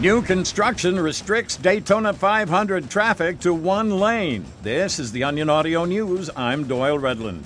New construction restricts Daytona 500 traffic to one lane. This is the Onion Audio News. I'm Doyle Redland.